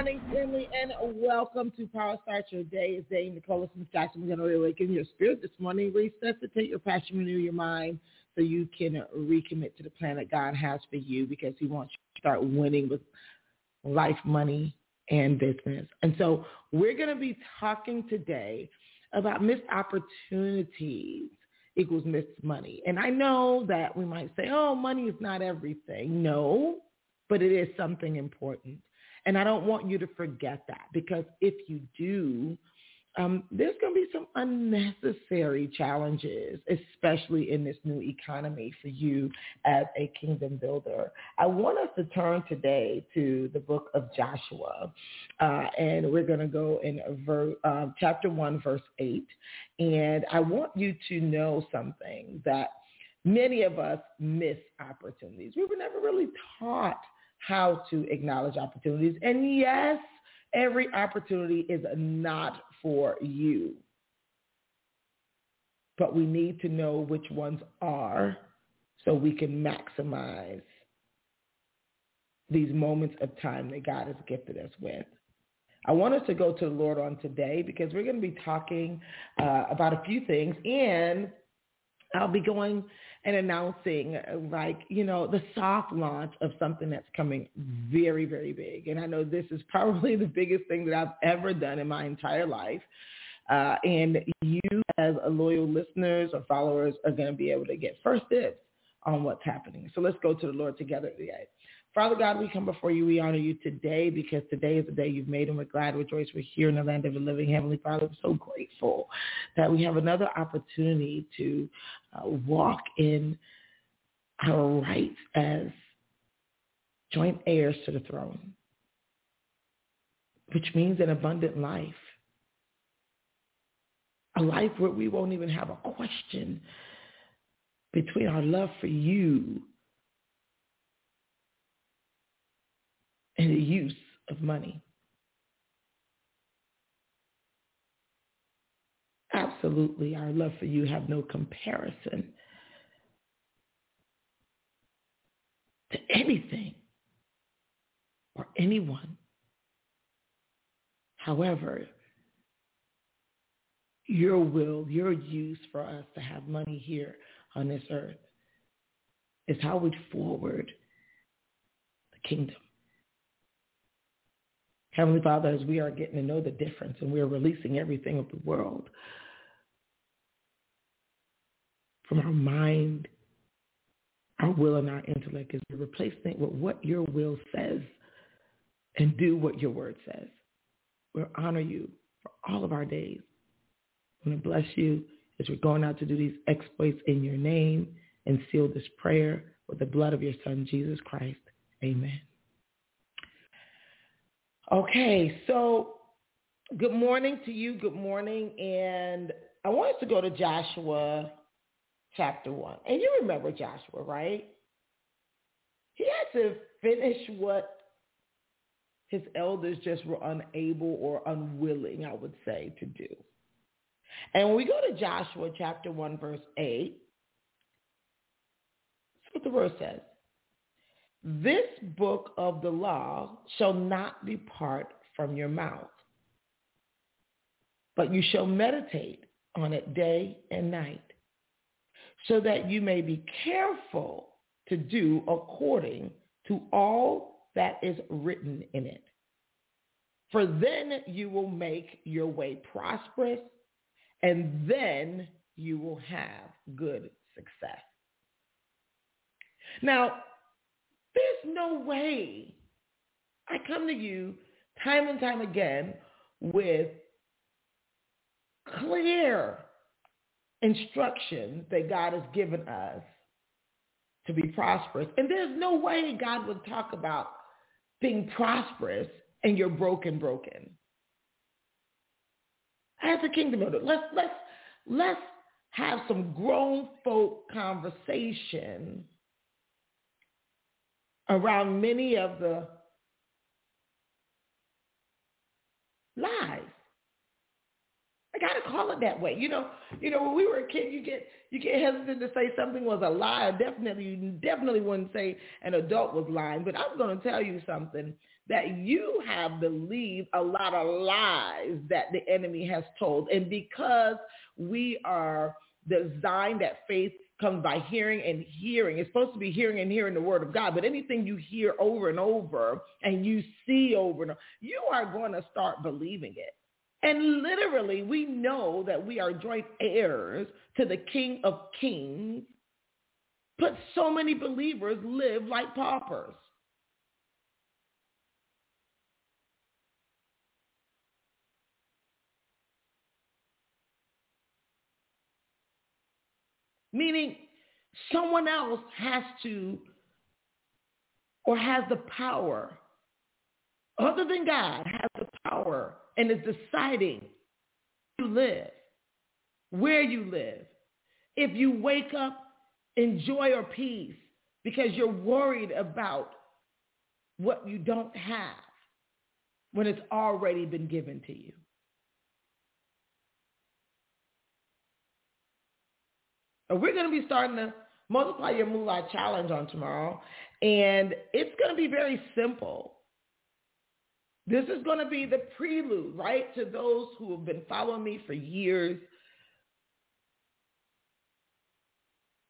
Morning, family, and welcome to Power Start Your Day. It's Dame Nicola Smith Jackson. We're going to awaken your spirit this morning, resuscitate your passion, renew your mind so you can recommit to the plan that God has for you because he wants you to start winning with life, money, and business. And so we're going to be talking today about missed opportunities equals missed money. And I know that we might say, oh, money is not everything. No, but it is something important. And I don't want you to forget that because if you do, um, there's going to be some unnecessary challenges, especially in this new economy for you as a kingdom builder. I want us to turn today to the book of Joshua, uh, and we're going to go in ver- uh, chapter 1, verse 8. And I want you to know something that many of us miss opportunities. We were never really taught how to acknowledge opportunities. And yes, every opportunity is not for you. But we need to know which ones are so we can maximize these moments of time that God has gifted us with. I want us to go to the Lord on today because we're going to be talking uh, about a few things and I'll be going and announcing like, you know, the soft launch of something that's coming very, very big. And I know this is probably the biggest thing that I've ever done in my entire life. Uh, and you as a loyal listeners or followers are going to be able to get first dibs on what's happening. So let's go to the Lord together today. Father God, we come before you. We honor you today because today is the day you've made and we're glad, rejoice. We're here in the land of the living. Heavenly Father, we're so grateful that we have another opportunity to uh, walk in our rights as joint heirs to the throne, which means an abundant life. A life where we won't even have a question between our love for you and the use of money. Absolutely, our love for you have no comparison to anything or anyone. However, your will, your use for us to have money here on this earth is how we forward the kingdom. Heavenly Father, as we are getting to know the difference and we are releasing everything of the world from our mind, our will, and our intellect, is replacing it with what your will says and do what your word says. We'll honor you for all of our days. We want to bless you as we're going out to do these exploits in your name and seal this prayer with the blood of your son, Jesus Christ. Amen. Okay, so good morning to you. Good morning. And I want us to go to Joshua chapter 1. And you remember Joshua, right? He had to finish what his elders just were unable or unwilling, I would say, to do. And when we go to Joshua chapter 1, verse 8, that's what the verse says. This book of the law shall not depart from your mouth, but you shall meditate on it day and night, so that you may be careful to do according to all that is written in it. For then you will make your way prosperous, and then you will have good success. Now, there's no way I come to you time and time again with clear instructions that God has given us to be prosperous. And there's no way God would talk about being prosperous and you're broken, broken. As a kingdom builder. Let's let's let's have some grown folk conversation around many of the lies. I gotta call it that way. You know, you know, when we were a kid, you get you get hesitant to say something was a lie. Definitely, you definitely wouldn't say an adult was lying. But I'm to tell you something that you have believed a lot of lies that the enemy has told, and because we are designed that faith comes by hearing and hearing. It's supposed to be hearing and hearing the word of God, but anything you hear over and over and you see over and over, you are going to start believing it. And literally, we know that we are joint heirs to the King of Kings, but so many believers live like paupers. Meaning someone else has to or has the power, other than God, has the power and is deciding you live, where you live. If you wake up in joy or peace because you're worried about what you don't have when it's already been given to you. We're going to be starting the Multiply Your Moolah Challenge on tomorrow, and it's going to be very simple. This is going to be the prelude, right, to those who have been following me for years.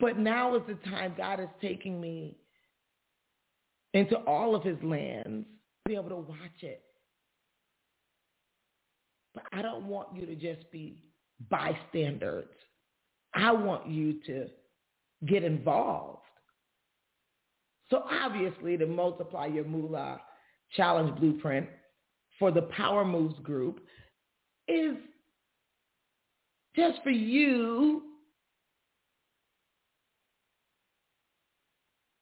But now is the time God is taking me into all of his lands, be able to watch it. But I don't want you to just be bystanders. I want you to get involved. So obviously to multiply your moolah challenge blueprint for the Power Moves group is just for you.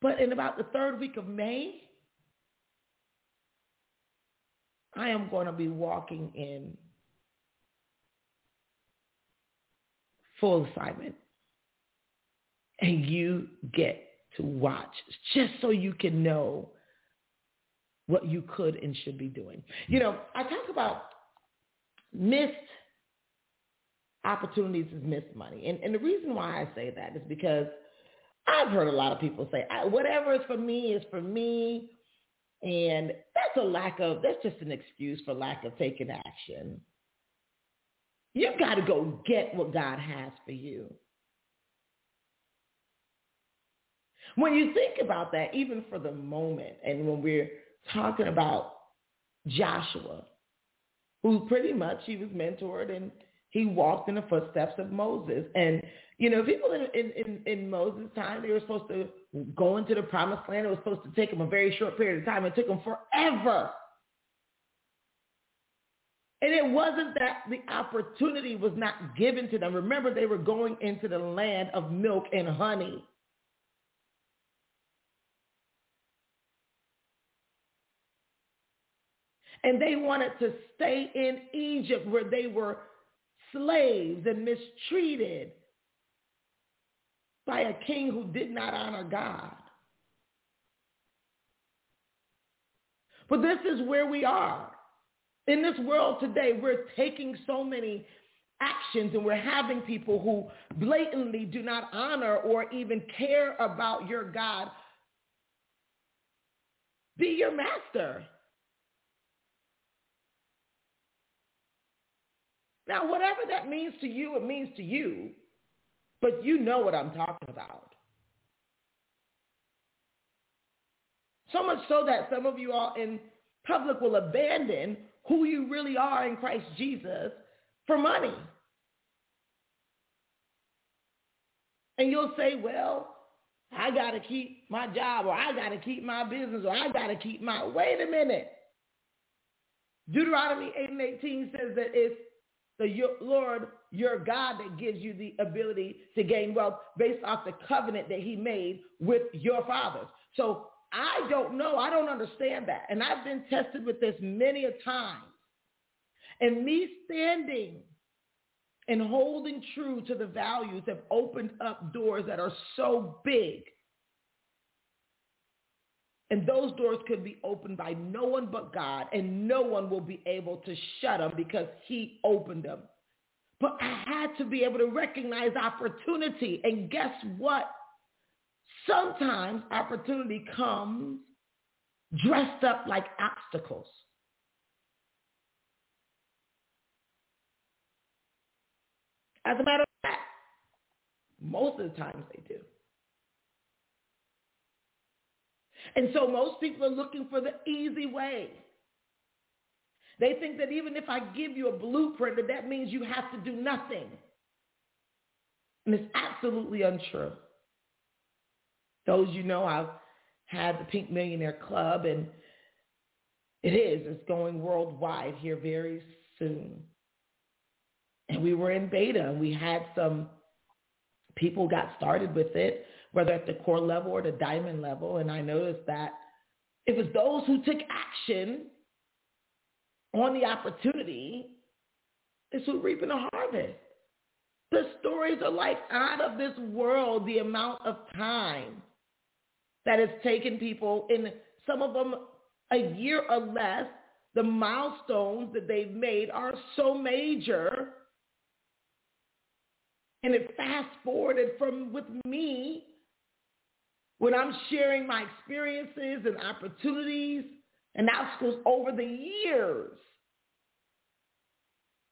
But in about the third week of May, I am going to be walking in full assignment. And you get to watch just so you can know what you could and should be doing. You know, I talk about missed opportunities is missed money. And, and the reason why I say that is because I've heard a lot of people say, whatever is for me is for me. And that's a lack of, that's just an excuse for lack of taking action. You've got to go get what God has for you. When you think about that, even for the moment, and when we're talking about Joshua, who pretty much he was mentored and he walked in the footsteps of Moses. And, you know, people in, in, in, Moses' time, they were supposed to go into the promised land. It was supposed to take them a very short period of time. It took them forever. And it wasn't that the opportunity was not given to them. Remember, they were going into the land of milk and honey. And they wanted to stay in Egypt where they were slaves and mistreated by a king who did not honor God. But this is where we are. In this world today, we're taking so many actions and we're having people who blatantly do not honor or even care about your God be your master. Now, whatever that means to you, it means to you, but you know what I'm talking about. So much so that some of you all in public will abandon who you really are in Christ Jesus for money. And you'll say, well, I got to keep my job or I got to keep my business or I got to keep my, wait a minute. Deuteronomy 8 and 18 says that it's the Lord, your God, that gives you the ability to gain wealth based off the covenant that he made with your fathers. So I don't know. I don't understand that. And I've been tested with this many a time. And me standing and holding true to the values have opened up doors that are so big. And those doors could be opened by no one but God, and no one will be able to shut them because he opened them. But I had to be able to recognize opportunity. And guess what? Sometimes opportunity comes dressed up like obstacles. As a matter of fact, most of the times they do. And so most people are looking for the easy way. They think that even if I give you a blueprint, that that means you have to do nothing. And it's absolutely untrue. Those you know, I've had the Pink Millionaire Club, and it is. It's going worldwide here very soon. And we were in beta, and we had some people got started with it, whether at the core level or the diamond level. And I noticed that it was those who took action on the opportunity is who reaping a harvest. The stories are like out of this world, the amount of time that has taken people in some of them a year or less. The milestones that they've made are so major. And it fast forwarded from with me when I'm sharing my experiences and opportunities and obstacles over the years.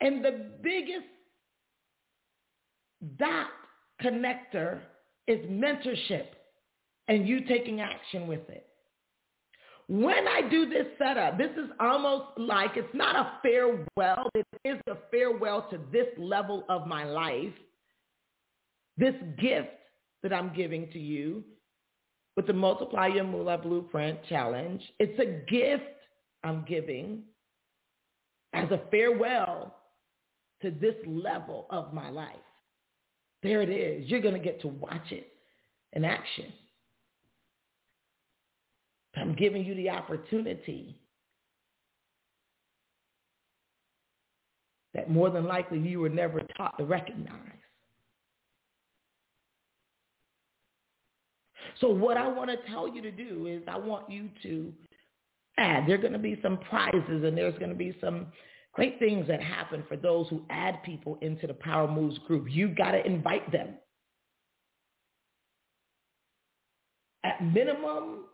And the biggest dot connector is mentorship and you taking action with it. When I do this setup, this is almost like it's not a farewell. It is a farewell to this level of my life, this gift that I'm giving to you with the Multiply Your Moolah Blueprint Challenge. It's a gift I'm giving as a farewell to this level of my life. There it is. You're going to get to watch it in action. I'm giving you the opportunity that more than likely you were never taught to recognize. So what I want to tell you to do is I want you to add. There are going to be some prizes and there's going to be some great things that happen for those who add people into the Power Moves group. You got to invite them. At minimum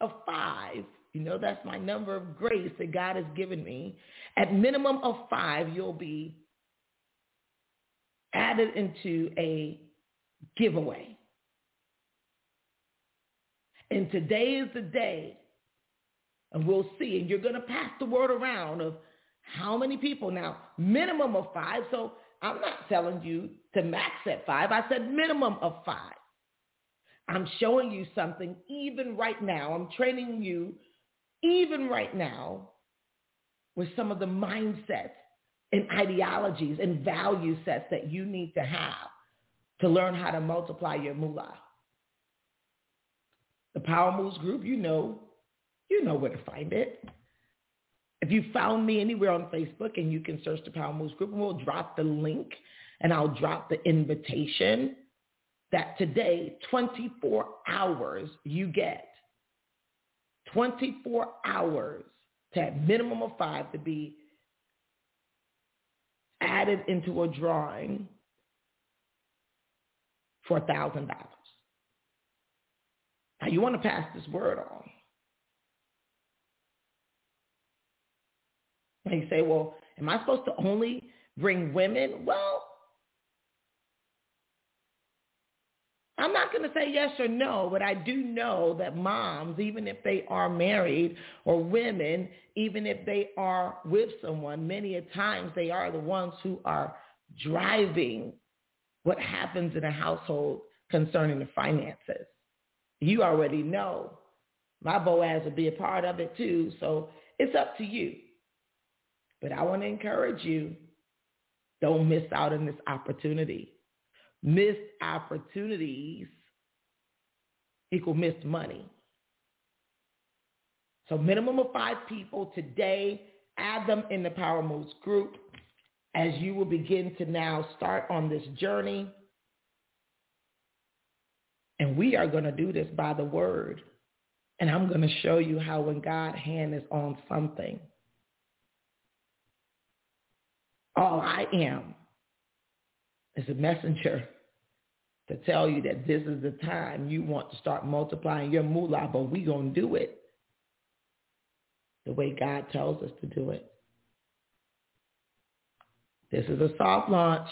of five, you know that's my number of grace that God has given me. At minimum of five, you'll be added into a giveaway. And today is the day, and we'll see. And you're going to pass the word around of how many people? Now, minimum of five. So I'm not telling you to max at five. I said minimum of five. I'm showing you something even right now. I'm training you even right now with some of the mindsets and ideologies and value sets that you need to have to learn how to multiply your moolah. The Power Moves group, you know, you know where to find it. If you found me anywhere on Facebook and you can search the Power Moves group, and we'll drop the link and I'll drop the invitation that today, 24 hours you get. 24 hours to have minimum of five to be added into a drawing for $1,000. Now you want to pass this word on. And you say, well, am I supposed to only bring women? Well, I'm not going to say yes or no, but I do know that moms, even if they are married or women, even if they are with someone, many a times they are the ones who are driving what happens in a household concerning the finances. You already know. My Boaz will be a part of it too, so it's up to you. But I want to encourage you, don't miss out on this opportunity. Missed opportunities equal missed money. So minimum of five people today. Add them in the Power Moves group. as you will begin to now start on this journey. And we are going to do this by the word. And I'm going to show you how when God's hand is on something, all I am is a messenger to tell you that this is the time you want to start multiplying your moolah, but we going to do it the way God tells us to do it. This is a soft launch.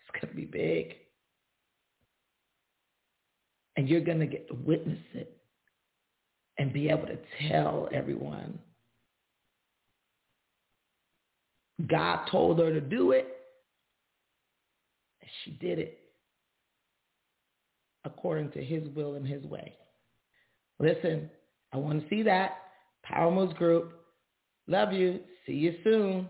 It's going to be big. And you're going to get to witness it and be able to tell everyone. God told her to do it. And she did it according to his will and his way. Listen, I want to see that. Power Moves Group. Love you. See you soon.